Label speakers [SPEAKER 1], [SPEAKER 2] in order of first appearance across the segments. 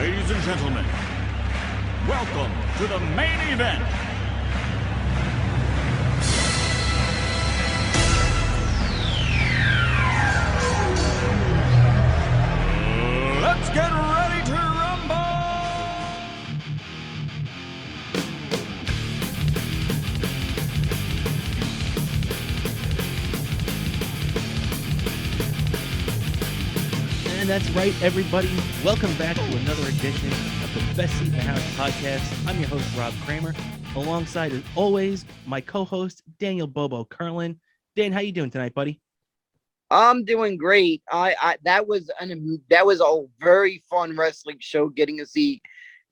[SPEAKER 1] Ladies and gentlemen, welcome to the main event. Let's get ready to rumble!
[SPEAKER 2] And that's right, everybody. Welcome back to another edition of the Best Seat in the House podcast. I'm your host, Rob Kramer, alongside, as always, my co-host Daniel Bobo Curlin. Dan, how you doing tonight, buddy?
[SPEAKER 3] I'm doing great. I, I that was an that was a very fun wrestling show. Getting to see,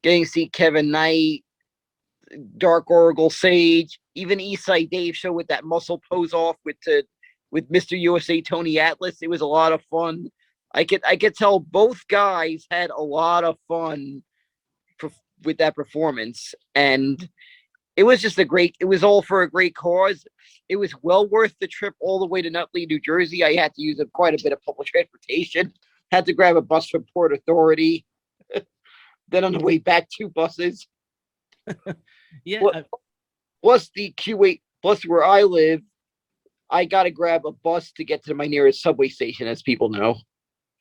[SPEAKER 3] getting to see Kevin Knight, Dark Oracle Sage, even Eastside Dave show with that muscle pose off with the with Mr. USA Tony Atlas. It was a lot of fun. I could I could tell both guys had a lot of fun with that performance, and it was just a great. It was all for a great cause. It was well worth the trip all the way to Nutley, New Jersey. I had to use a, quite a bit of public transportation. Had to grab a bus from Port Authority. then on the way back, two buses.
[SPEAKER 2] Yeah, uh,
[SPEAKER 3] Plus the Q8. Plus where I live, I got to grab a bus to get to my nearest subway station, as people know.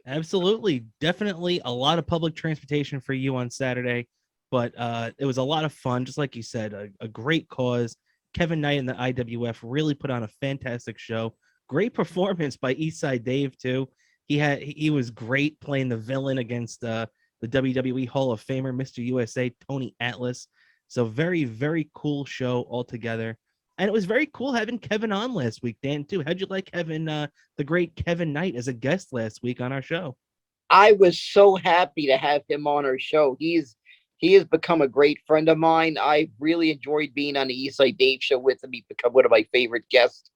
[SPEAKER 2] Absolutely, definitely a lot of public transportation for you on Saturday, but uh, it was a lot of fun. Just like you said, a, a great cause. Kevin Knight and the IWF really put on a fantastic show. Great performance by Eastside Dave too. He had he was great playing the villain against uh, the WWE Hall of Famer, Mr. USA Tony Atlas. So very very cool show altogether. And it was very cool having Kevin on last week, Dan too. How'd you like having uh, the great Kevin Knight as a guest last week on our show?
[SPEAKER 3] I was so happy to have him on our show. He's he has become a great friend of mine. I really enjoyed being on the Eastside Dave show with him. He become one of my favorite guests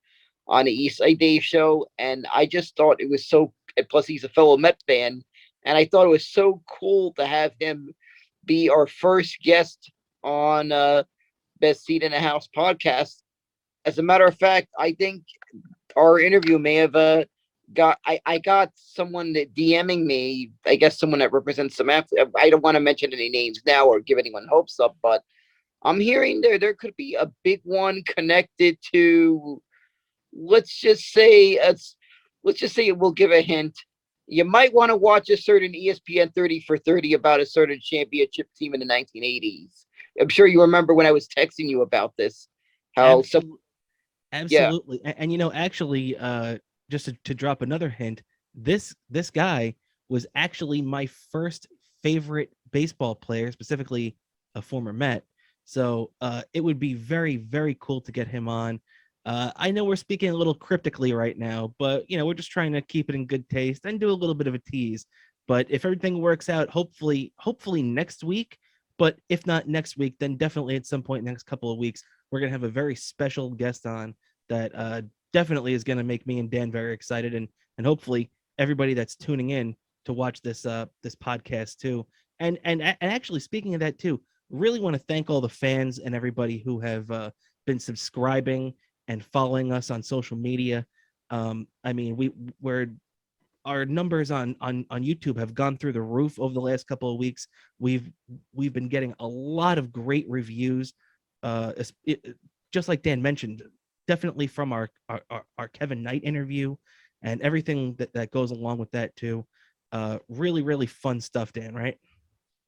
[SPEAKER 3] on the Eastside Dave show, and I just thought it was so. Plus, he's a fellow Met fan, and I thought it was so cool to have him be our first guest on uh, Best Seat in the House podcast. As a matter of fact, I think our interview may have uh, got I, I got someone that DMing me, I guess someone that represents some athlete. I don't want to mention any names now or give anyone hopes up, but I'm hearing there there could be a big one connected to let's just say it's let's just say we'll give a hint. You might want to watch a certain ESPN 30 for 30 about a certain championship team in the 1980s. I'm sure you remember when I was texting you about this. How some
[SPEAKER 2] Absol- Absolutely. And, and you know, actually, uh, just to, to drop another hint, this this guy was actually my first favorite baseball player, specifically a former Met. So uh, it would be very, very cool to get him on. Uh, I know we're speaking a little cryptically right now, but you know, we're just trying to keep it in good taste and do a little bit of a tease. But if everything works out, hopefully, hopefully next week. But if not next week, then definitely at some point next couple of weeks, we're gonna have a very special guest on that uh, definitely is gonna make me and Dan very excited, and and hopefully everybody that's tuning in to watch this uh this podcast too. And and and actually speaking of that too, really want to thank all the fans and everybody who have uh, been subscribing and following us on social media. Um, I mean, we we're our numbers on on on YouTube have gone through the roof over the last couple of weeks. We've we've been getting a lot of great reviews. Uh, it, just like Dan mentioned, definitely from our our, our, Kevin Knight interview and everything that, that goes along with that too. Uh, really, really fun stuff, Dan. Right?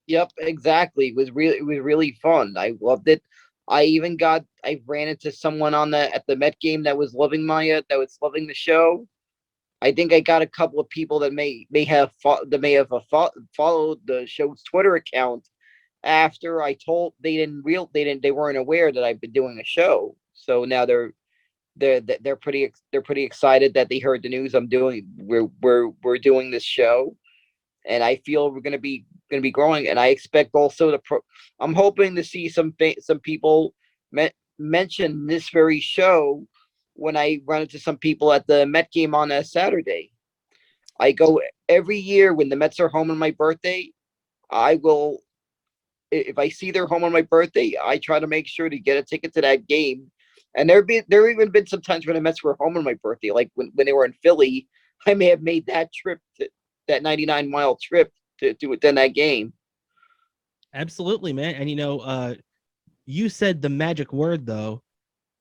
[SPEAKER 3] Yep, exactly. It was really it was really fun. I loved it. I even got I ran into someone on the at the Met game that was loving uh, that was loving the show. I think I got a couple of people that may may have fo- that may have uh, fo- followed the show's Twitter account after I told they didn't real they didn't they weren't aware that I've been doing a show. So now they're they're they're pretty they're pretty excited that they heard the news I'm doing we're we're we're doing this show and I feel we're to be to be growing. And I expect also the pro. I'm hoping to see some some people me- mention this very show when I run into some people at the Met game on a Saturday. I go every year when the Mets are home on my birthday. I will, if I see they're home on my birthday, I try to make sure to get a ticket to that game. And there be there even been some times when the Mets were home on my birthday, like when, when they were in Philly. I may have made that trip to that 99 mile trip to to attend that game.
[SPEAKER 2] Absolutely, man. And you know, uh, you said the magic word though,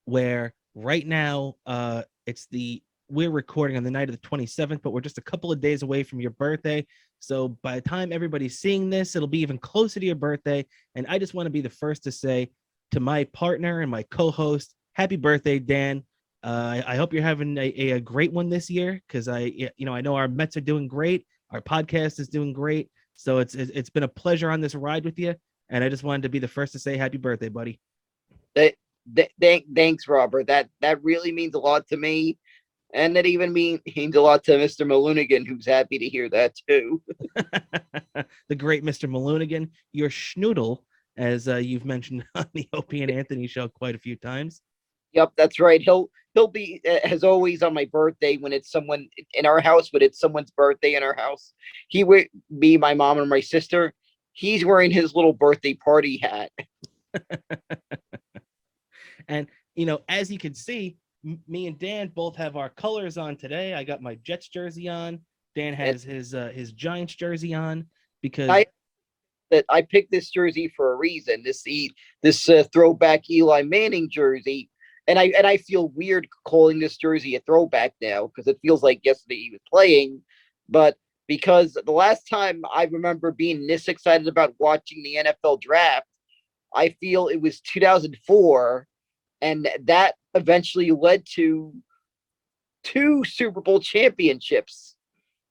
[SPEAKER 2] where right now uh it's the we're recording on the night of the 27th, but we're just a couple of days away from your birthday. So by the time everybody's seeing this, it'll be even closer to your birthday. And I just want to be the first to say to my partner and my co-host, happy birthday, Dan. Uh, I hope you're having a, a great one this year because I, you know, I know our Mets are doing great. Our podcast is doing great. So it's it's been a pleasure on this ride with you, and I just wanted to be the first to say happy birthday, buddy.
[SPEAKER 3] Th- th- thanks, Robert. That that really means a lot to me, and that even means a lot to Mr. Malunigan, who's happy to hear that too.
[SPEAKER 2] the great Mr. Malunigan, your schnoodle, as uh, you've mentioned on the Opie and Anthony show quite a few times.
[SPEAKER 3] Yep, that's right. He'll he'll be as always on my birthday when it's someone in our house, but it's someone's birthday in our house. He would be my mom and my sister. He's wearing his little birthday party hat.
[SPEAKER 2] and you know, as you can see, me and Dan both have our colors on today. I got my Jets jersey on. Dan has and his uh, his Giants jersey on because
[SPEAKER 3] I that I picked this jersey for a reason. This this uh, throwback Eli Manning jersey and I and I feel weird calling this jersey a throwback now because it feels like yesterday he was playing, but because the last time I remember being this excited about watching the NFL draft, I feel it was 2004, and that eventually led to two Super Bowl championships.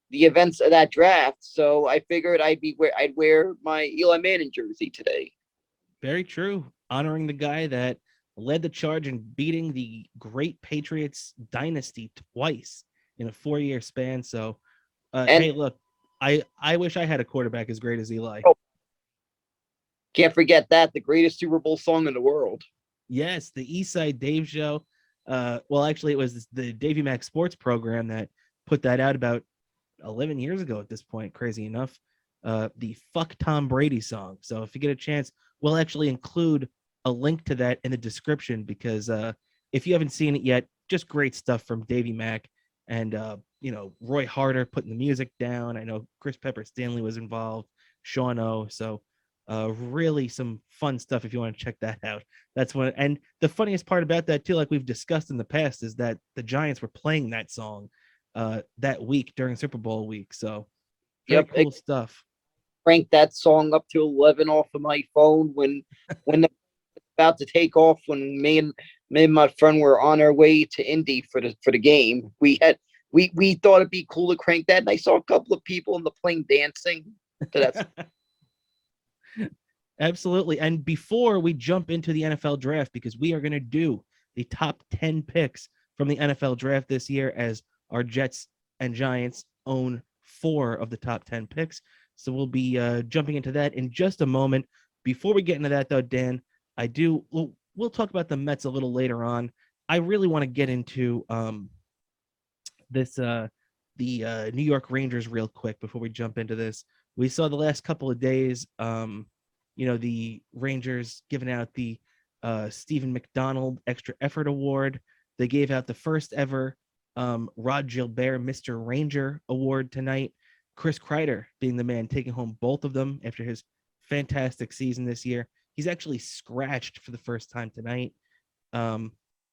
[SPEAKER 3] The events of that draft, so I figured I'd be where I'd wear my Eli Manning jersey today.
[SPEAKER 2] Very true, honoring the guy that led the charge in beating the great Patriots dynasty twice in a four year span. So, uh, and, hey, look, I I wish I had a quarterback as great as Eli. Oh,
[SPEAKER 3] can't forget that the greatest Super Bowl song in the world.
[SPEAKER 2] Yes, the East Side Dave Show. Uh, well, actually, it was the Davy Mac Sports program that put that out about 11 years ago at this point. Crazy enough, uh, the "Fuck Tom Brady" song. So, if you get a chance, we'll actually include a link to that in the description because uh, if you haven't seen it yet, just great stuff from Davy Mack and uh, you know Roy Harder putting the music down. I know Chris Pepper Stanley was involved, Sean O. So uh, really some fun stuff if you want to check that out. That's what. And the funniest part about that too, like we've discussed in the past, is that the Giants were playing that song uh, that week during Super Bowl week. So yep, cool it, stuff.
[SPEAKER 3] Crank that song up to eleven off of my phone when when the about to take off when me and me and my friend were on our way to Indy for the for the game. We had we we thought it'd be cool to crank that, and I saw a couple of people in the plane dancing. So that's
[SPEAKER 2] absolutely. And before we jump into the NFL draft, because we are going to do the top ten picks from the NFL draft this year, as our Jets and Giants own four of the top ten picks. So we'll be uh, jumping into that in just a moment. Before we get into that, though, Dan, I do. We'll, we'll talk about the Mets a little later on. I really want to get into um, this uh, the uh, New York Rangers real quick before we jump into this. We saw the last couple of days, um, you know, the Rangers giving out the uh, Steven McDonald Extra Effort Award. They gave out the first ever um, Rod Gilbert Mr. Ranger Award tonight. Chris Kreider being the man taking home both of them after his fantastic season this year. He's actually scratched for the first time tonight, um,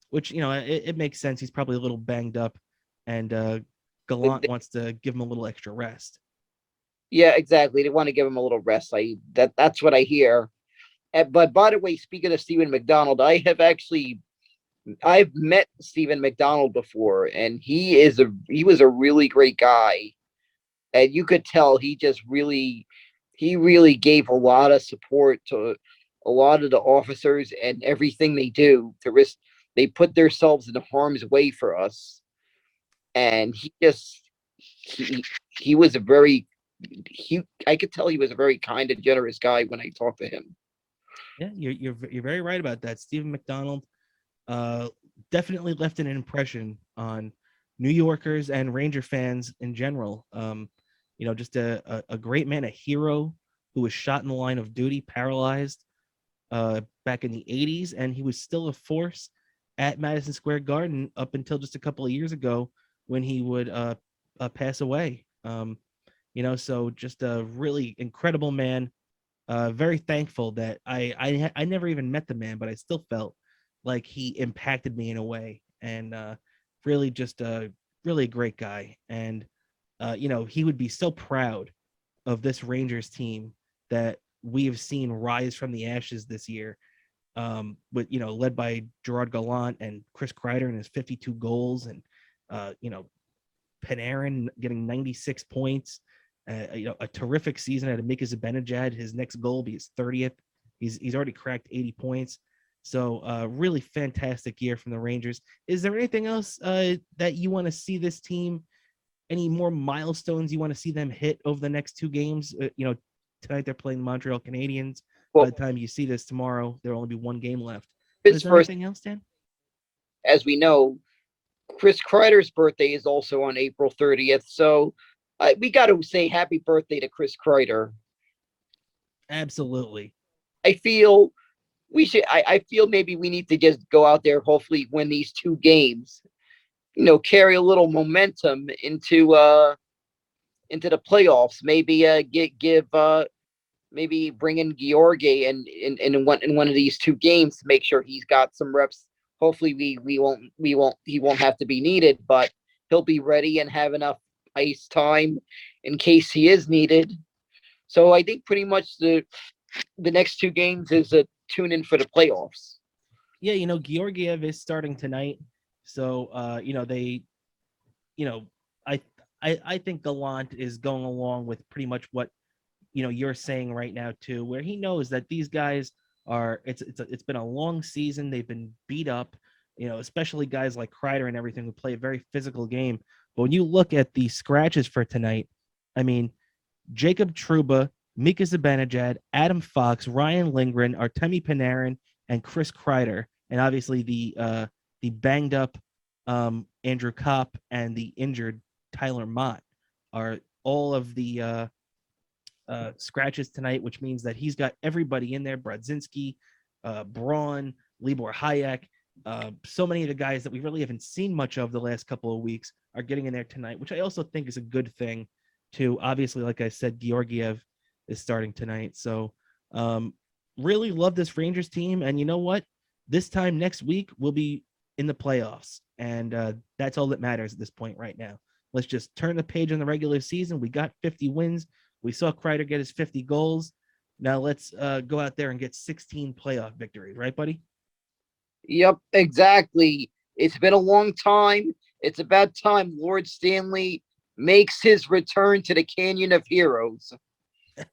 [SPEAKER 2] which you know it, it, makes sense. He's probably a little banged up, and uh, Gallant wants to give him a little extra rest.
[SPEAKER 3] Yeah, exactly. They want to give him a little rest. I that that's what I hear. And, but by the way, speaking of Steven McDonald, I have actually I've met Steven McDonald before, and he is a he was a really great guy, and you could tell he just really he really gave a lot of support to a lot of the officers and everything they do to risk they put themselves in harm's way for us and he just he he was a very he i could tell he was a very kind and generous guy when i talked to him.
[SPEAKER 2] Yeah you're you're, you're very right about that. Steven mcdonald uh definitely left an impression on new yorkers and ranger fans in general. Um you know just a, a, a great man a hero who was shot in the line of duty paralyzed uh, back in the 80s, and he was still a force at Madison Square Garden up until just a couple of years ago when he would uh, uh, pass away. Um, you know, so just a really incredible man. uh, very thankful that I, I I never even met the man, but I still felt like he impacted me in a way, and uh, really just a really great guy. And uh, you know, he would be so proud of this Rangers team that we have seen rise from the ashes this year. Um, with you know, led by Gerard Gallant and Chris Kreider and his 52 goals, and uh, you know, Panarin getting 96 points. Uh, you know, a terrific season out of Mika Zibanejad. His next goal will be his 30th. He's he's already cracked 80 points. So uh, really fantastic year from the Rangers. Is there anything else uh, that you want to see this team? Any more milestones you want to see them hit over the next two games? Uh, you know, tonight they're playing the Montreal Canadiens. Well, By the time you see this tomorrow, there'll only be one game left. Is there first, anything else, Dan?
[SPEAKER 3] As we know, Chris Kreider's birthday is also on April 30th. So uh, we got to say happy birthday to Chris Kreider.
[SPEAKER 2] Absolutely.
[SPEAKER 3] I feel we should I, I feel maybe we need to just go out there, hopefully win these two games, you know, carry a little momentum into uh into the playoffs. Maybe uh get give uh maybe bring in Georgiev in, in, in one in one of these two games to make sure he's got some reps. Hopefully we we won't we won't he won't have to be needed, but he'll be ready and have enough ice time in case he is needed. So I think pretty much the the next two games is a tune in for the playoffs.
[SPEAKER 2] Yeah, you know, Georgiev is starting tonight. So uh, you know, they you know, I I I think Gallant is going along with pretty much what you know you're saying right now too, where he knows that these guys are it's it's a, it's been a long season. They've been beat up, you know, especially guys like Kreider and everything who play a very physical game. But when you look at the scratches for tonight, I mean, Jacob Trouba Mika Zibanejad, Adam Fox, Ryan Lindgren, Artemi Panarin, and Chris Kreider, and obviously the uh, the banged up um, Andrew Copp and the injured Tyler Motte are all of the uh, uh, scratches tonight, which means that he's got everybody in there: Brodzinski, uh, Braun, Libor Hajek. Uh, so many of the guys that we really haven't seen much of the last couple of weeks are getting in there tonight, which I also think is a good thing. To obviously, like I said, Georgiev is starting tonight. So um, really love this Rangers team. And you know what? This time next week, we'll be in the playoffs. And uh, that's all that matters at this point right now. Let's just turn the page on the regular season. We got 50 wins. We saw Kreider get his 50 goals. Now let's uh, go out there and get 16 playoff victories, right, buddy?
[SPEAKER 3] Yep, exactly. It's been a long time. It's about time Lord Stanley makes his return to the Canyon of Heroes.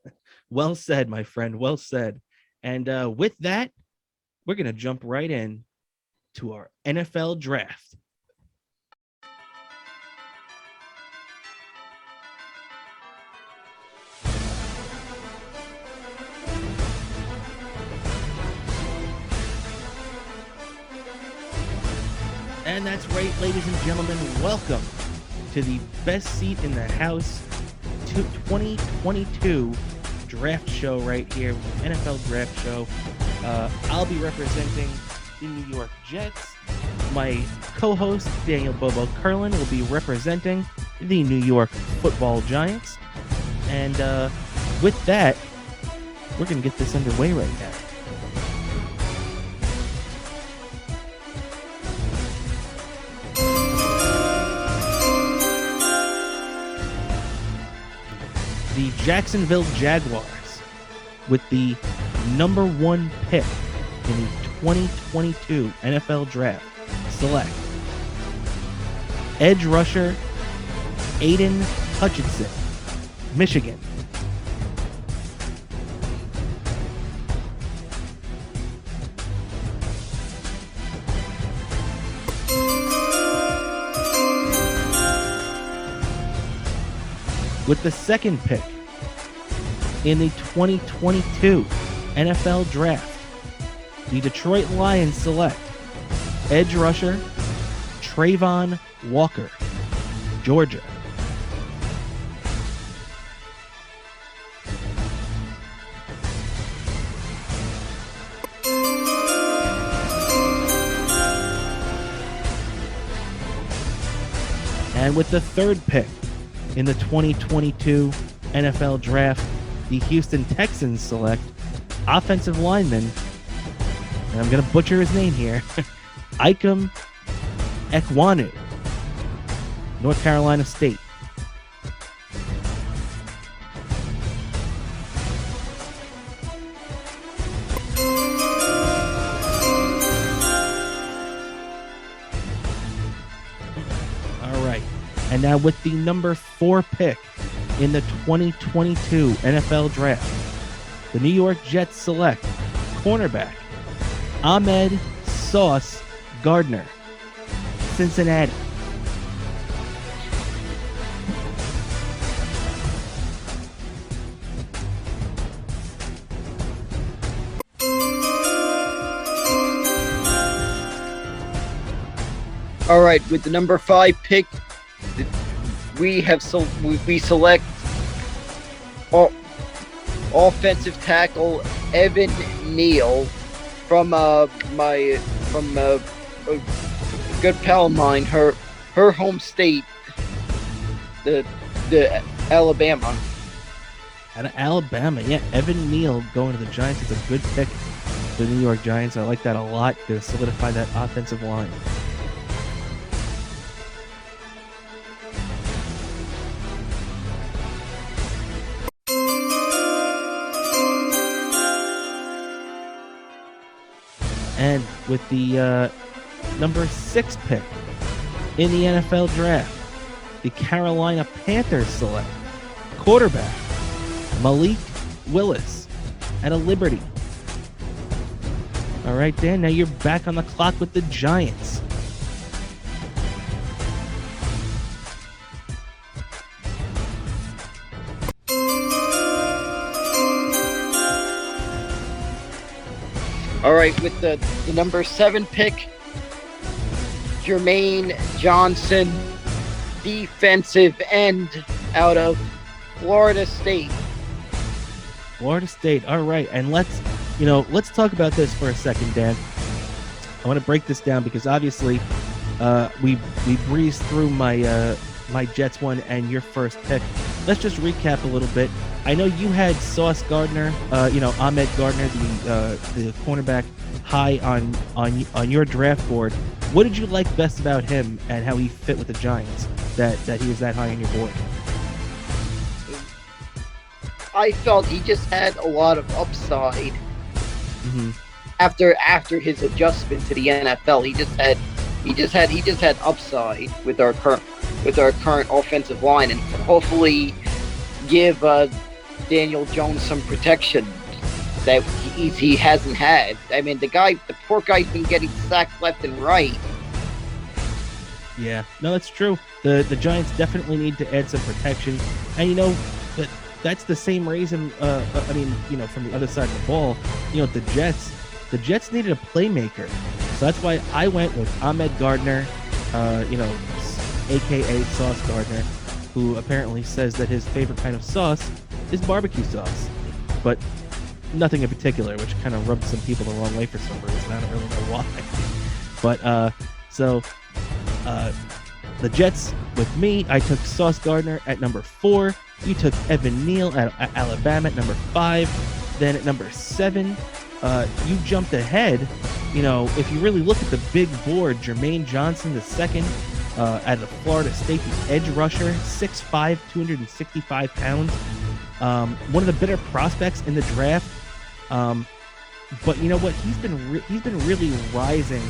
[SPEAKER 2] well said, my friend. Well said. And uh, with that, we're going to jump right in to our NFL draft. And that's right, ladies and gentlemen. Welcome to the best seat in the house 2022 draft show right here, NFL draft show. Uh, I'll be representing the New York Jets. My co-host Daniel Bobo Curlin will be representing the New York Football Giants. And uh, with that, we're gonna get this underway right now. The Jacksonville Jaguars with the number one pick in the 2022 NFL Draft select edge rusher Aidan Hutchinson, Michigan. With the second pick in the 2022 NFL Draft. The Detroit Lions select edge rusher Travon Walker, Georgia. And with the third pick in the 2022 NFL Draft, the Houston Texans select offensive lineman, and I'm going to butcher his name here, Ikem Ekwonu, North Carolina State. With the number four pick in the 2022 NFL Draft, the New York Jets select cornerback Ahmed Sauce Gardner, Cincinnati.
[SPEAKER 3] All right, with the number five pick, th- we have so we, we select o- offensive tackle Evan Neal from uh my from uh, a good pal of mine, her her home state, the the Alabama.
[SPEAKER 2] Of Alabama, yeah, Evan Neal going to the Giants is a good pick the New York Giants. I like that a lot to solidify that offensive line. With the uh, number six pick in the NFL draft, the Carolina Panthers select quarterback Malik Willis at a Liberty. All right, Dan, now you're back on the clock with the Giants.
[SPEAKER 3] All right, with the, the number seven pick, Jermaine Johnson, defensive end out of Florida State.
[SPEAKER 2] Florida State. All right, and let's, you know, let's talk about this for a second, Dan. I want to break this down because obviously, uh, we we breezed through my uh, my Jets one and your first pick. Let's just recap a little bit. I know you had Sauce Gardner, uh, you know Ahmed Gardner, the uh, the cornerback, high on on on your draft board. What did you like best about him and how he fit with the Giants? That that he was that high on your board.
[SPEAKER 3] I felt he just had a lot of upside
[SPEAKER 2] hmm
[SPEAKER 3] after after his adjustment to the NFL. He just had he just had he just had upside with our current with our current offensive line, and hopefully give uh, Daniel Jones some protection that he, he hasn't had. I mean, the guy, the poor guy's been getting sacked left and right.
[SPEAKER 2] Yeah, no, that's true. The the Giants definitely need to add some protection, and you know that that's the same reason. Uh, I mean, you know, from the other side of the ball, you know, the Jets, the Jets needed a playmaker, so that's why I went with Ahmed Gardner, uh, you know, AKA Sauce Gardner, who apparently says that his favorite kind of sauce is barbecue sauce, but nothing in particular, which kind of rubbed some people the wrong way for some reason. I don't really know why, but uh, so uh, the Jets with me. I took Sauce Gardner at number four. You took Evan Neal at, at Alabama at number five. Then at number seven, uh, you jumped ahead. You know, if you really look at the big board, Jermaine Johnson, the second uh, out of Florida State, the edge rusher, 6'5, 265 pounds. Um, one of the better prospects in the draft. Um, but you know what? He's been re- he's been really rising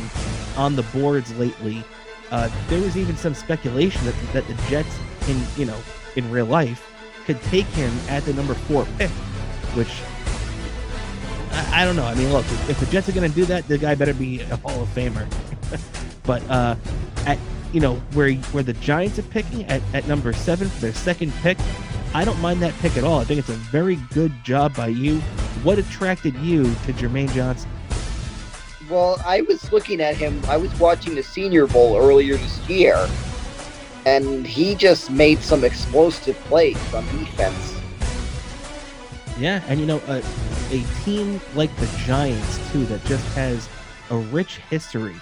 [SPEAKER 2] on the boards lately. Uh, there was even some speculation that, that the Jets, in you know, in real life, could take him at the number four pick, which I, I don't know. I mean, look, if, if the Jets are going to do that, the guy better be a Hall of Famer. but uh, at you know where where the Giants are picking at, at number seven for their second pick, I don't mind that pick at all. I think it's a very good job by you. What attracted you to Jermaine Johnson?
[SPEAKER 3] Well, I was looking at him. I was watching the Senior Bowl earlier this year, and he just made some explosive plays on defense.
[SPEAKER 2] Yeah, and you know, a, a team like the Giants too that just has a rich history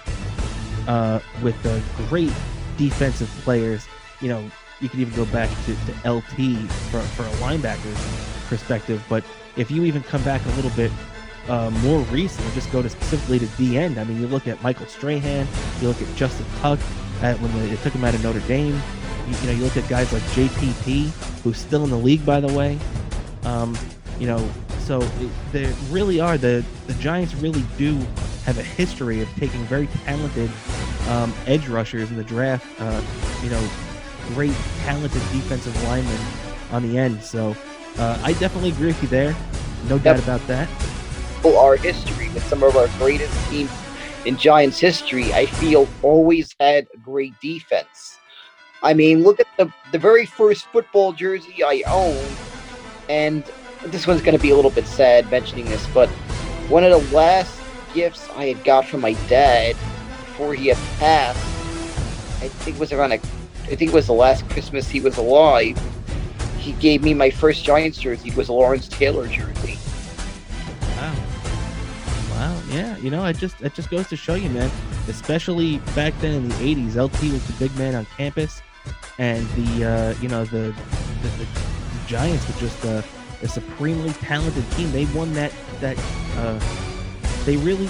[SPEAKER 2] uh, with uh, great defensive players. You know, you could even go back to, to LT for for a linebackers. perspective. But if you even come back a little bit uh, more recent, just go to specifically to the end. I mean, you look at Michael Strahan, you look at Justin Tuck at, when they, took him out of Notre Dame. You, you, know, you look at guys like JPP, who's still in the league, by the way. Um, you know, so it, they really are the the Giants really do have a history of taking very talented um, edge rushers in the draft. Uh, you know, great talented defensive linemen on the end. So uh, I definitely agree with you there. No doubt about that.
[SPEAKER 3] Our history with some of our greatest teams in Giants history, I feel always had a great defense. I mean, look at the the very first football jersey I owned, and this one's going to be a little bit sad mentioning this, but one of the last gifts I had got from my dad before he had passed, I think it was around a, I think it was the last Christmas he was alive. He gave me my first Giants jersey. It was a Lawrence Taylor jersey.
[SPEAKER 2] Wow. Wow. Yeah. You know, it just it just goes to show you, man. Especially back then in the '80s, LT was the big man on campus, and the uh, you know the the, the, the Giants were just a supremely talented team. They won that that uh, they really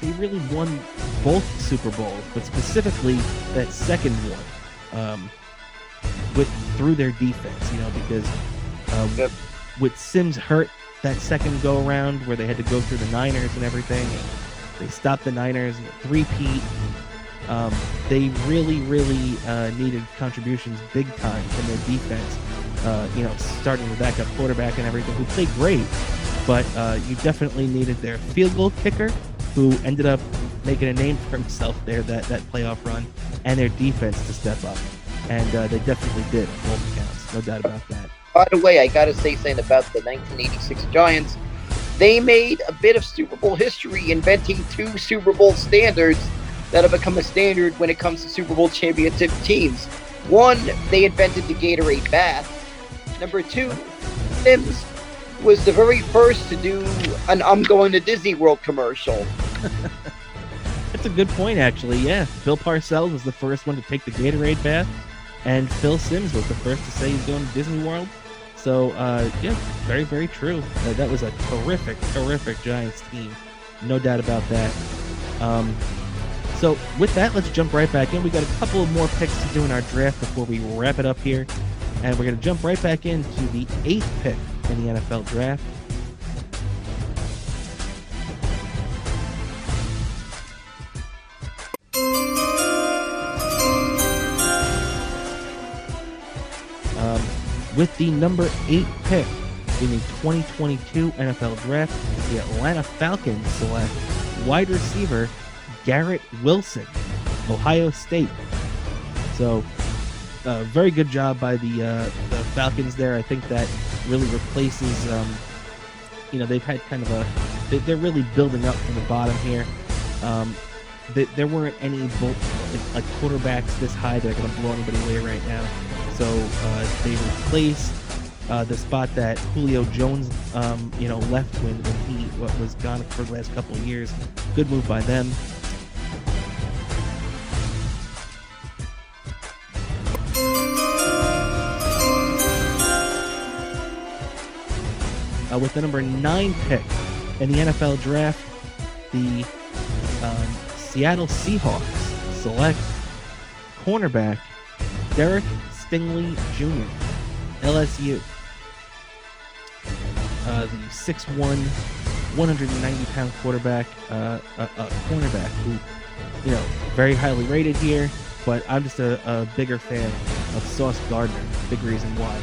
[SPEAKER 2] they really won both Super Bowls, but specifically that second one um, with through their defense. You know because uh, yep. with Simms hurt that second go around where they had to go through the Niners and everything. And they stopped the Niners three peat. Um, they really, really uh, needed contributions big time from their defense uh, you know, starting the backup quarterback and everything, who played great, but uh, you definitely needed their field goal kicker, who ended up making a name for himself there that that playoff run, and their defense to step up, and uh, they definitely did both accounts, no doubt about that.
[SPEAKER 3] By the way, I got to say something about the 1986 Giants. They made a bit of Super Bowl history, inventing two Super Bowl standards that have become a standard when it comes to Super Bowl championship teams. One, they invented the Gatorade bath, Number two, Simms was the very first to do an I'm going to Disney World commercial.
[SPEAKER 2] That's a good point, actually. Yeah, Bill Parcells was the first one to take the Gatorade bath, and Phil Simms was the first to say he's going to Disney World. So, uh, yeah, very, very true. Uh, that was a terrific, terrific Giants team. No doubt about that. Um, so, with that, let's jump right back in. We got a couple of more picks to do in our draft before we wrap it up here. And we're going to jump right back into the eighth pick in the NFL draft. Um, with the number eight pick in the 2022 NFL Draft, the Atlanta Falcons select wide receiver Garrett Wilson, Ohio State. So uh, very good job by the uh, the Falcons there. I think that really replaces. Um, you know, they've had kind of a. They, are really building up from the bottom here. Um, they, there weren't any like quarterbacks this high that are going to blow anybody away right now. So uh, they replaced uh, the spot that Julio Jones, um, you know, left when, when he was gone for the last couple of years. Good move by them. Uh, with the number nine pick in the NFL draft, the um, Seattle Seahawks select cornerback Derek Stingley Jr., LSU. Uh, the 6'1, 190 pound quarterback, uh, cornerback who, you know, very highly rated here, but I'm just a, a bigger fan of Sauce Gardner. Big reason why.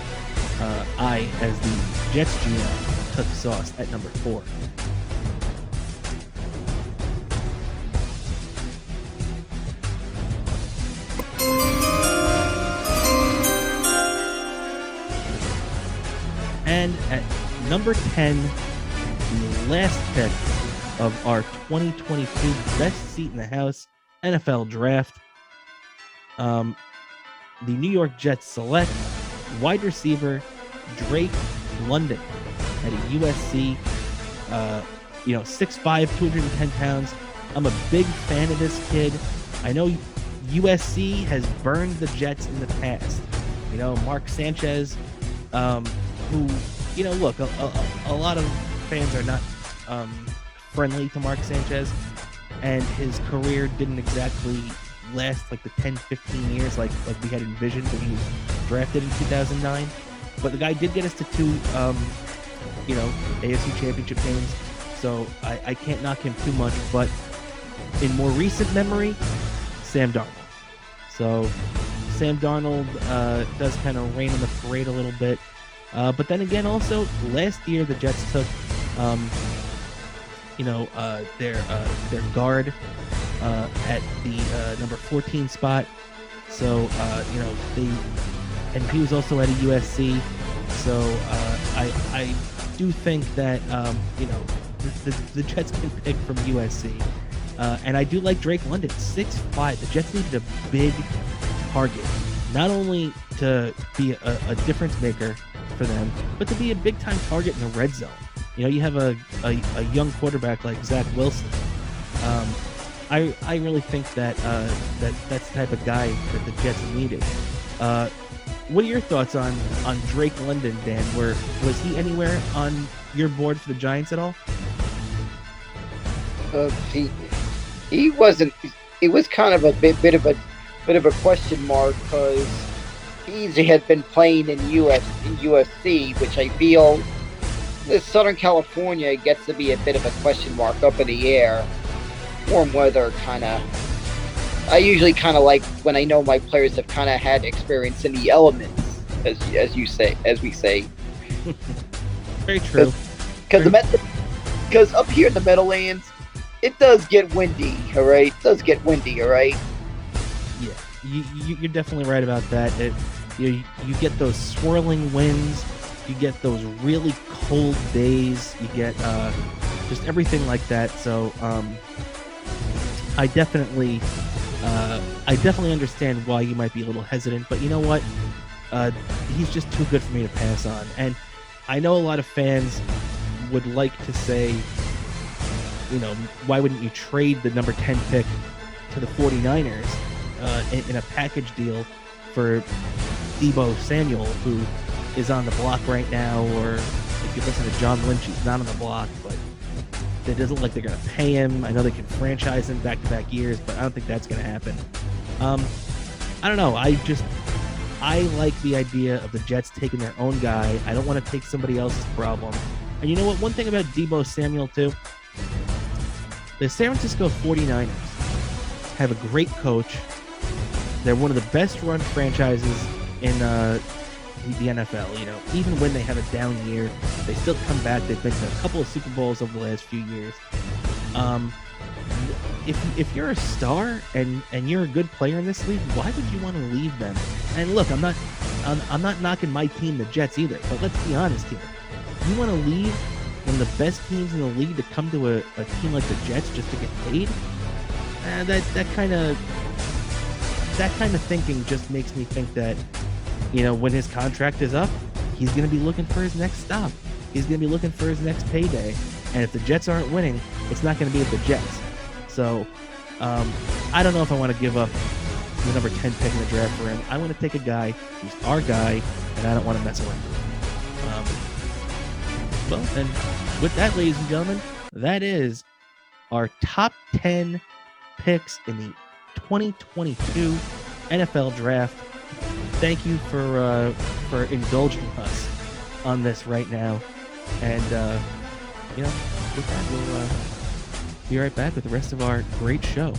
[SPEAKER 2] Uh, I, as the Jets GM, took Sauce at number four. And at number 10, the last pick of our 2022 best seat in the house NFL draft, um, the New York Jets select wide receiver Drake London at a USC. Uh, you know, 6'5, 210 pounds. I'm a big fan of this kid. I know USC has burned the Jets in the past. You know, Mark Sanchez, um, who you know, look, a, a, a lot of fans are not um, friendly to Mark Sanchez, and his career didn't exactly last like the 10, 15 years like like we had envisioned when he was drafted in 2009. But the guy did get us to two, um, you know, AFC Championship games, so I, I can't knock him too much. But in more recent memory, Sam Darnold. So Sam Darnold uh, does kind of rain on the parade a little bit. Uh, but then again, also last year the Jets took, um, you know, uh, their uh, their guard uh, at the uh, number 14 spot. So you know they, and he was also at a USC. So I I do think that um, you know the, the, the Jets can pick from USC. Uh, and I do like Drake London, six five. The Jets needed a big target, not only to be a, a, difference maker for them, but to be a big time target in the red zone. You know, you have a, a, a young quarterback like Zach Wilson. Um, I I really think that uh, that that's the type of guy that the Jets needed. Uh, what are your thoughts on on Drake London, Dan? Where was he anywhere on your board for the Giants at all?
[SPEAKER 3] Uh, he he wasn't. It was kind of a bit, bit of a bit of a question mark because he had been playing in US in USC, which I feel the Southern California gets to be a bit of a question mark up in the air. Warm weather kind of. I usually kind of like when I know my players have kind of had experience in the elements, as as you say, as we say.
[SPEAKER 2] Very true.
[SPEAKER 3] Because the because up here in the Meadowlands, it does get windy, all right? It does get windy, all right?
[SPEAKER 2] Yeah, you, you, are definitely right about that. It, you, you get those swirling winds, you get those really cold days, you get uh, just everything like that. So um, I definitely, uh, I definitely understand why you might be a little hesitant. But you know what? Uh, he's just too good for me to pass on. And I know a lot of fans would like to say you know, why wouldn't you trade the number 10 pick to the 49ers uh, in, in, a package deal for Deebo Samuel, who is on the block right now, or if you listen to John Lynch, he's not on the block, but it doesn't look like they're going to pay him. I know they can franchise him back to back years, but I don't think that's going to happen. Um, I don't know. I just I like the idea of the Jets taking their own guy. I don't want to take somebody else's problem. And you know what? One thing about Deebo Samuel too, the San Francisco 49ers have a great coach. They're one of the best run franchises in uh, the NFL. You know, even when they have a down year, they still come back. They've been to a couple of Super Bowls over the last few years. Um, if if you're a star and and you're a good player in this league, why would you want to leave them? And look, I'm not I'm, I'm not knocking my team, the Jets, either. But let's be honest here. You want to leave one of the best teams in the league to come to a, a team like the Jets just to get paid, uh, that that kind of that kind of thinking just makes me think that you know when his contract is up, he's going to be looking for his next stop. He's going to be looking for his next payday, and if the Jets aren't winning, it's not going to be at the Jets. So um, I don't know if I want to give up the number 10 pick in the draft for him. I want to take a guy who's our guy, and I don't want to mess around. With him. Um, well, and with that, ladies and gentlemen, that is our top 10 picks in the 2022 NFL draft. Thank you for uh, for indulging us on this right now. And, uh, you know, with that, we'll uh, be right back with the rest of our great show.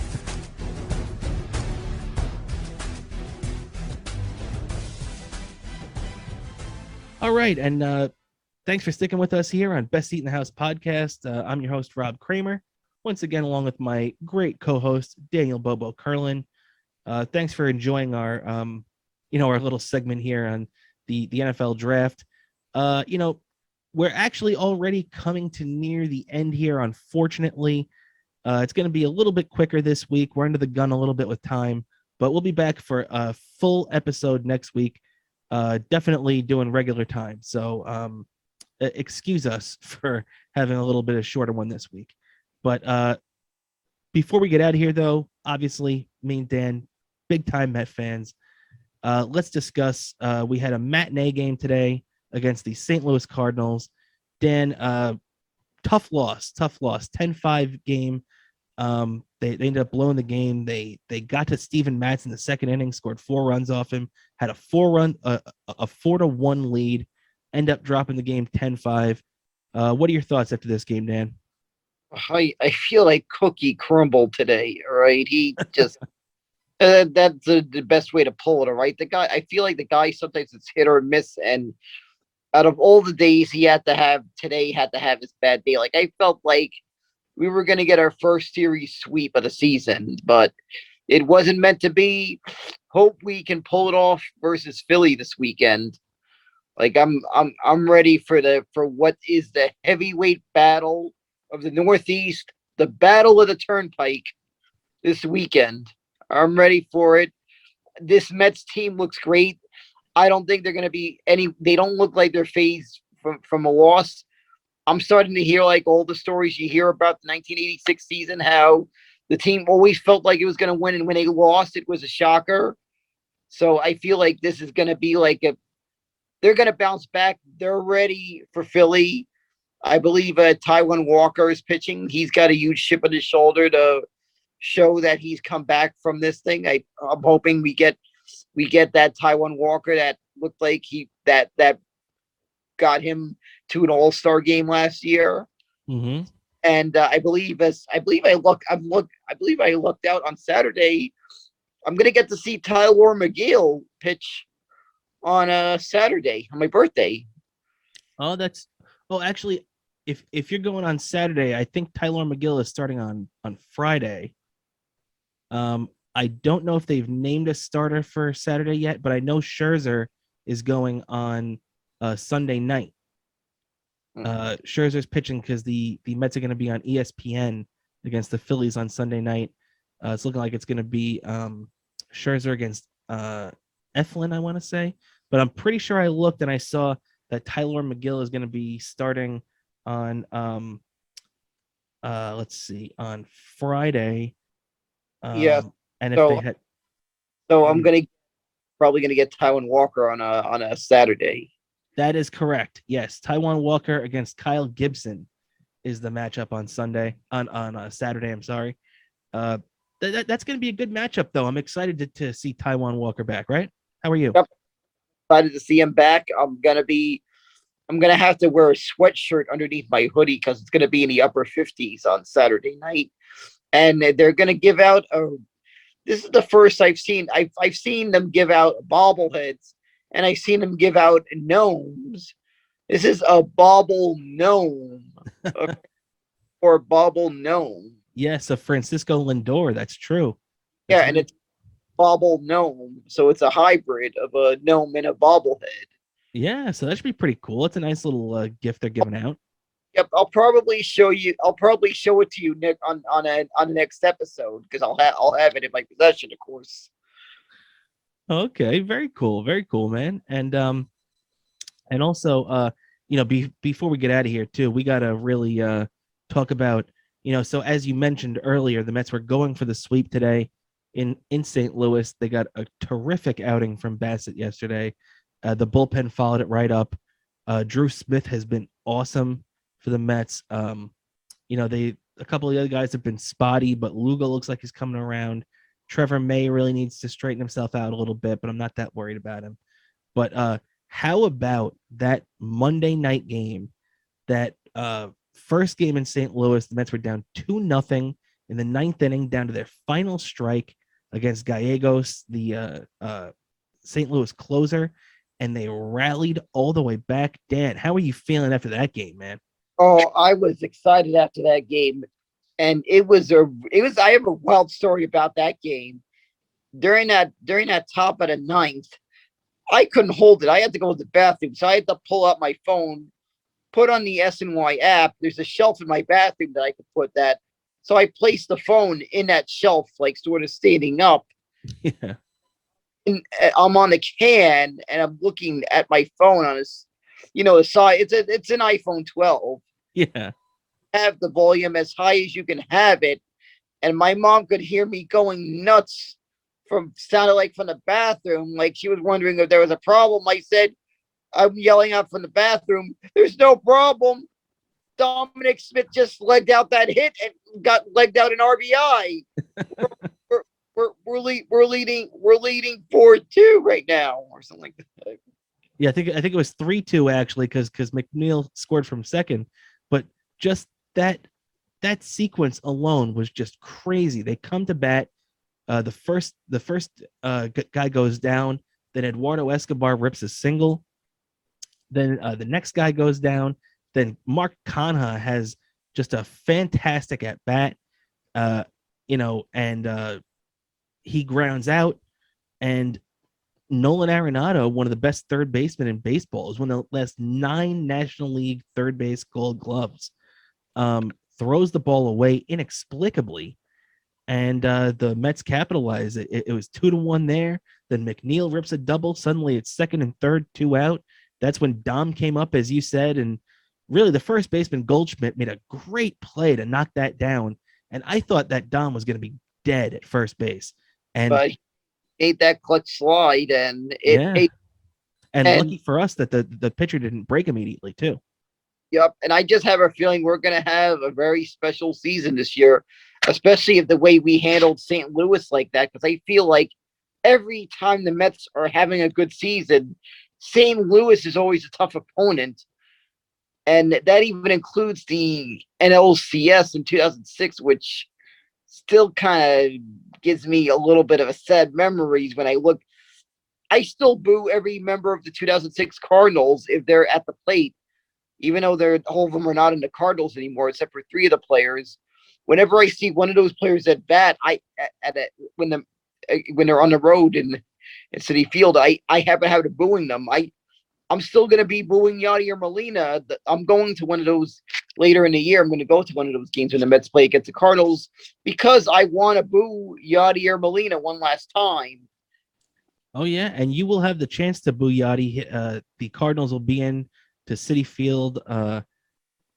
[SPEAKER 2] All right, and uh, Thanks for sticking with us here on Best Seat in the House podcast. Uh, I'm your host, Rob Kramer, once again, along with my great co host, Daniel Bobo Curlin. Uh, thanks for enjoying our, um, you know, our little segment here on the, the NFL draft. Uh, you know, we're actually already coming to near the end here, unfortunately. Uh, it's going to be a little bit quicker this week. We're under the gun a little bit with time, but we'll be back for a full episode next week. Uh, definitely doing regular time. So, um, excuse us for having a little bit of shorter one this week. But uh, before we get out of here, though, obviously, me and Dan, big time Met fans. Uh, let's discuss. Uh, we had a matinee game today against the St. Louis Cardinals. Dan, uh, tough loss, tough loss, 10-5 game. Um, they, they ended up blowing the game. They they got to Steven Matz in the second inning, scored four runs off him, had a four run, uh, a four to one lead, end up dropping the game 10-5. Uh, what are your thoughts after this game, Dan?
[SPEAKER 3] I I feel like Cookie crumbled today. Right, he just uh, that's the, the best way to pull it. All right, the guy. I feel like the guy sometimes it's hit or miss, and out of all the days he had to have, today had to have his bad day. Like I felt like we were going to get our first series sweep of the season, but it wasn't meant to be. Hope we can pull it off versus Philly this weekend. Like I'm I'm I'm ready for the for what is the heavyweight battle of the Northeast, the battle of the Turnpike this weekend. I'm ready for it. This Mets team looks great. I don't think they're going to be any. They don't look like they're phased from from a loss. I'm starting to hear like all the stories you hear about the 1986 season, how the team always felt like it was going to win, and when they lost, it was a shocker. So I feel like this is going to be like a. They're going to bounce back. They're ready for Philly. I believe uh, Taijuan Walker is pitching. He's got a huge chip on his shoulder to show that he's come back from this thing. I, I'm hoping we get we get that Taijuan Walker that looked like he that that got him to an All Star game last year.
[SPEAKER 2] Mm-hmm.
[SPEAKER 3] And uh, I believe as I believe I look I've looked I believe I looked out on Saturday. I'm gonna get to see Tylor Megill pitch on a uh, Saturday on my birthday.
[SPEAKER 2] Oh, that's oh actually if if you're going on Saturday, I think Tylor Megill is starting on on Friday. Um, I don't know if they've named a starter for Saturday yet, but I know Scherzer is going on uh, Sunday night. Mm-hmm. Uh, Scherzer's pitching because the the Mets are going to be on ESPN against the Phillies on Sunday night. Uh, it's looking like it's going to be um, Scherzer against uh, Eflin, I want to say, but I'm pretty sure I looked and I saw that Tylor Megill is going to be starting on um, uh, let's see on Friday
[SPEAKER 3] um, yeah.
[SPEAKER 2] And if so, they had,
[SPEAKER 3] so I'm gonna probably gonna get Taijuan Walker on a on a Saturday.
[SPEAKER 2] That is correct. Yes, Taijuan Walker against Kyle Gibson is the matchup on Sunday on on uh, Saturday. I'm sorry. Uh, th- that, that's going to be a good matchup, though. I'm excited to, to see Taijuan Walker back. Right? How are you? Yep.
[SPEAKER 3] Excited to see him back. I'm gonna be. I'm gonna have to wear a sweatshirt underneath my hoodie because it's gonna be in the upper 50s on Saturday night and they're going to give out a. This is the first I've seen. I've I've seen them give out bobbleheads, and I've seen them give out gnomes. This is a bobble gnome, or bobble gnome.
[SPEAKER 2] Yes, a Francisco Lindor. That's true.
[SPEAKER 3] That's yeah, and it's bobble gnome, so it's a hybrid of a gnome and a bobblehead.
[SPEAKER 2] Yeah, so that should be pretty cool. It's a nice little uh, gift they're giving out.
[SPEAKER 3] Yep, I'll probably show you. I'll probably show it to you, Nick, on on a on the next episode because I'll have I'll have it in my possession, of course.
[SPEAKER 2] Okay, very cool, very cool, man. And um, and also, uh, you know, be, before we get out of here, too, we gotta really uh talk about, you know, so as you mentioned earlier, the Mets were going for the sweep today in in St. Louis. They got a terrific outing from Bassitt yesterday. Uh, the bullpen followed it right up. Uh, Drew Smith has been awesome for the Mets. Um, you know, they a couple of the other guys have been spotty, but Lugo looks like he's coming around. Trevor May really needs to straighten himself out a little bit, but I'm not that worried about him. But uh, how about that Monday night game? That uh, first game in St. Louis, the Mets were down two nothing in the ninth inning, down to their final strike against Gallegos, the uh, uh, St. Louis closer, and they rallied all the way back. Dan, how are you feeling after that game, man?
[SPEAKER 3] Oh, I was excited after that game, and it was a it was. I have a wild story about that game. During that during that top of the ninth, I couldn't hold it. I had to go to the bathroom, so I had to pull out my phone, put on the SNY app. There's a shelf in my bathroom that I could put that. So I placed the phone in that shelf, like sort of standing up.
[SPEAKER 2] Yeah.
[SPEAKER 3] And uh, I'm on the can, and I'm looking at my phone on this, you know, the side. It's a it's an iPhone 12
[SPEAKER 2] Yeah.
[SPEAKER 3] Have the volume as high as you can have it. And my mom could hear me going nuts from sounded like from the bathroom, like she was wondering if there was a problem. I said, I'm yelling out from the bathroom. There's no problem. Dominic Smith just legged out that hit and got legged out an RBI. we're, we're, we're, we're, le- we're leading we're leading four two right now or something like that.
[SPEAKER 2] Yeah, I think I think it was three two actually because because McNeil scored from second, just that that sequence alone was just crazy. They come to bat. Uh, the first the first uh, g- guy goes down. Then Eduardo Escobar rips a single. Then uh, the next guy goes down. Then Mark Canha has just a fantastic at bat. Uh, you know, and uh, he grounds out. And Nolan Arenado, one of the best third basemen in baseball, is one of the last nine National League third base gold gloves. Um, throws the ball away inexplicably, and uh, the Mets capitalize. It, it was two to one there. Then McNeil rips a double. Suddenly it's second and third, two out. That's when Dom came up, as you said, and really the first baseman Goldschmidt made a great play to knock that down. And I thought that Dom was going to be dead at first base. And
[SPEAKER 3] But he made that clutch slide and it
[SPEAKER 2] Yeah. and,
[SPEAKER 3] and-
[SPEAKER 2] lucky for us that the, the pitcher didn't break immediately too.
[SPEAKER 3] Yep. And I just have a feeling we're going to have a very special season this year, especially if the way we handled St. Louis like that. Because I feel like every time the Mets are having a good season, St. Louis is always a tough opponent. And that even includes the NLCS in 2006, which still kind of gives me a little bit of a sad memories when I look. I still boo every member of the 2006 Cardinals if they're at the plate even though they're all of them are not in the Cardinals anymore, except for three of the players. Whenever I see one of those players at bat, I at, at a, when the uh, when they're on the road in in Citi Field, I I have to have to booing them. I I'm still gonna be booing Yadier Molina. I'm going to one of those later in the year. I'm going to go to one of those games when the Mets play against the Cardinals because I want to boo Yadier Molina one last time.
[SPEAKER 2] Oh yeah, and you will have the chance to boo Yadi. Uh, the Cardinals will be in to Citi Field uh,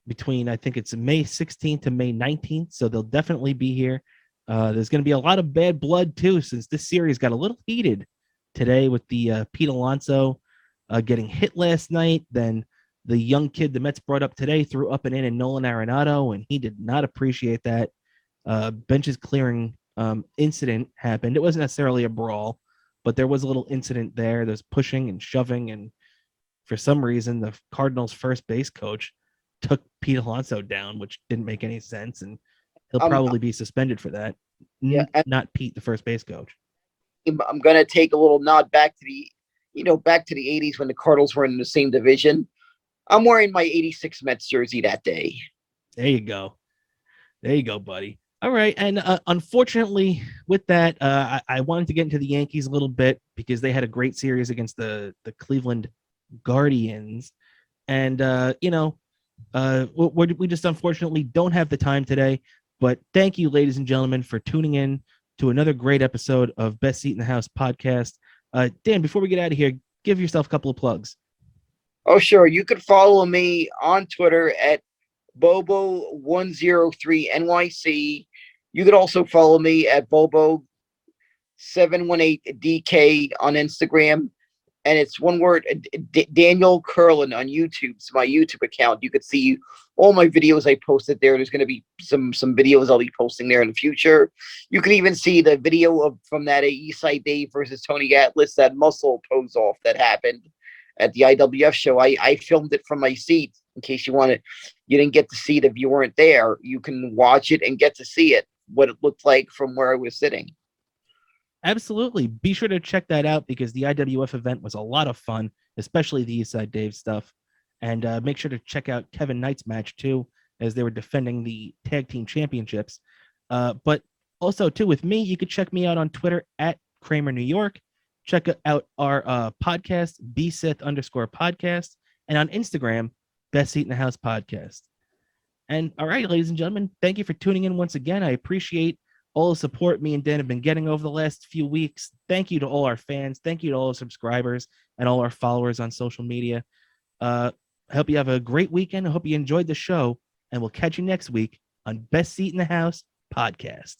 [SPEAKER 2] between I think it's May 16th to May 19th, so they'll definitely be here. Uh, there's going to be a lot of bad blood too, since this series got a little heated today with the uh, Pete Alonso uh, getting hit last night. Then the young kid the Mets brought up today threw up and in and Nolan Arenado, and he did not appreciate that. Uh, benches clearing um, incident happened. It wasn't necessarily a brawl, but there was a little incident there. There's pushing and shoving, and for some reason, the Cardinals' first base coach took Pete Alonso down, which didn't make any sense, and he'll
[SPEAKER 3] Um,
[SPEAKER 2] probably be suspended for that.
[SPEAKER 3] Yeah,
[SPEAKER 2] not Pete, the first base coach.
[SPEAKER 3] I'm I'm gonna take a little nod back to the, you know, back to the '80s when the Cardinals were in the same division. I'm wearing my '86 Mets jersey that day.
[SPEAKER 2] There you go. There you go, buddy. All right. And uh, unfortunately, with that, uh, I, I wanted to get into the Yankees a little bit because they had a great series against the, the Cleveland Guardians. And, uh, you know, uh, we, we just unfortunately don't have the time today. But thank you, ladies and gentlemen, for tuning in to another great episode of Best Seat in the House podcast. Uh, Dan, before we get out of here, give yourself a couple of plugs.
[SPEAKER 3] Oh, sure. You could follow me on Twitter at Bobo103NYC. You could also follow me at Bobo718DK on Instagram. And it's one word, uh, D- Daniel Curlin on YouTube. It's my YouTube account. You could see all my videos I posted there. There's going to be some some videos I'll be posting there in the future. You can even see the video of from that Eastside Dave versus Tony Atlas, that muscle pose off that happened at the IWF show. I, I filmed it from my seat in case you want to, you didn't get to see it if you weren't there. You can watch it and get to see it, what it looked like from where I was sitting.
[SPEAKER 2] Absolutely. Be sure to check that out because the IWF event was a lot of fun, especially the Eastside Dave stuff. And uh, make sure to check out Kevin Knight's match too, as they were defending the tag team championships. Uh, but also, too, with me, you could check me out on Twitter at Kramer New York. Check out our uh, podcast, BSith underscore podcast, and on Instagram, Best Seat in the House podcast. And all right, ladies and gentlemen, thank you for tuning in once again. I appreciate all the support me and Dan have been getting over the last few weeks. Thank you to all our fans. Thank you to all our subscribers and all our followers on social media. Uh, I hope you have a great weekend. I hope you enjoyed the show, and we'll catch you next week on Best Seat in the House podcast.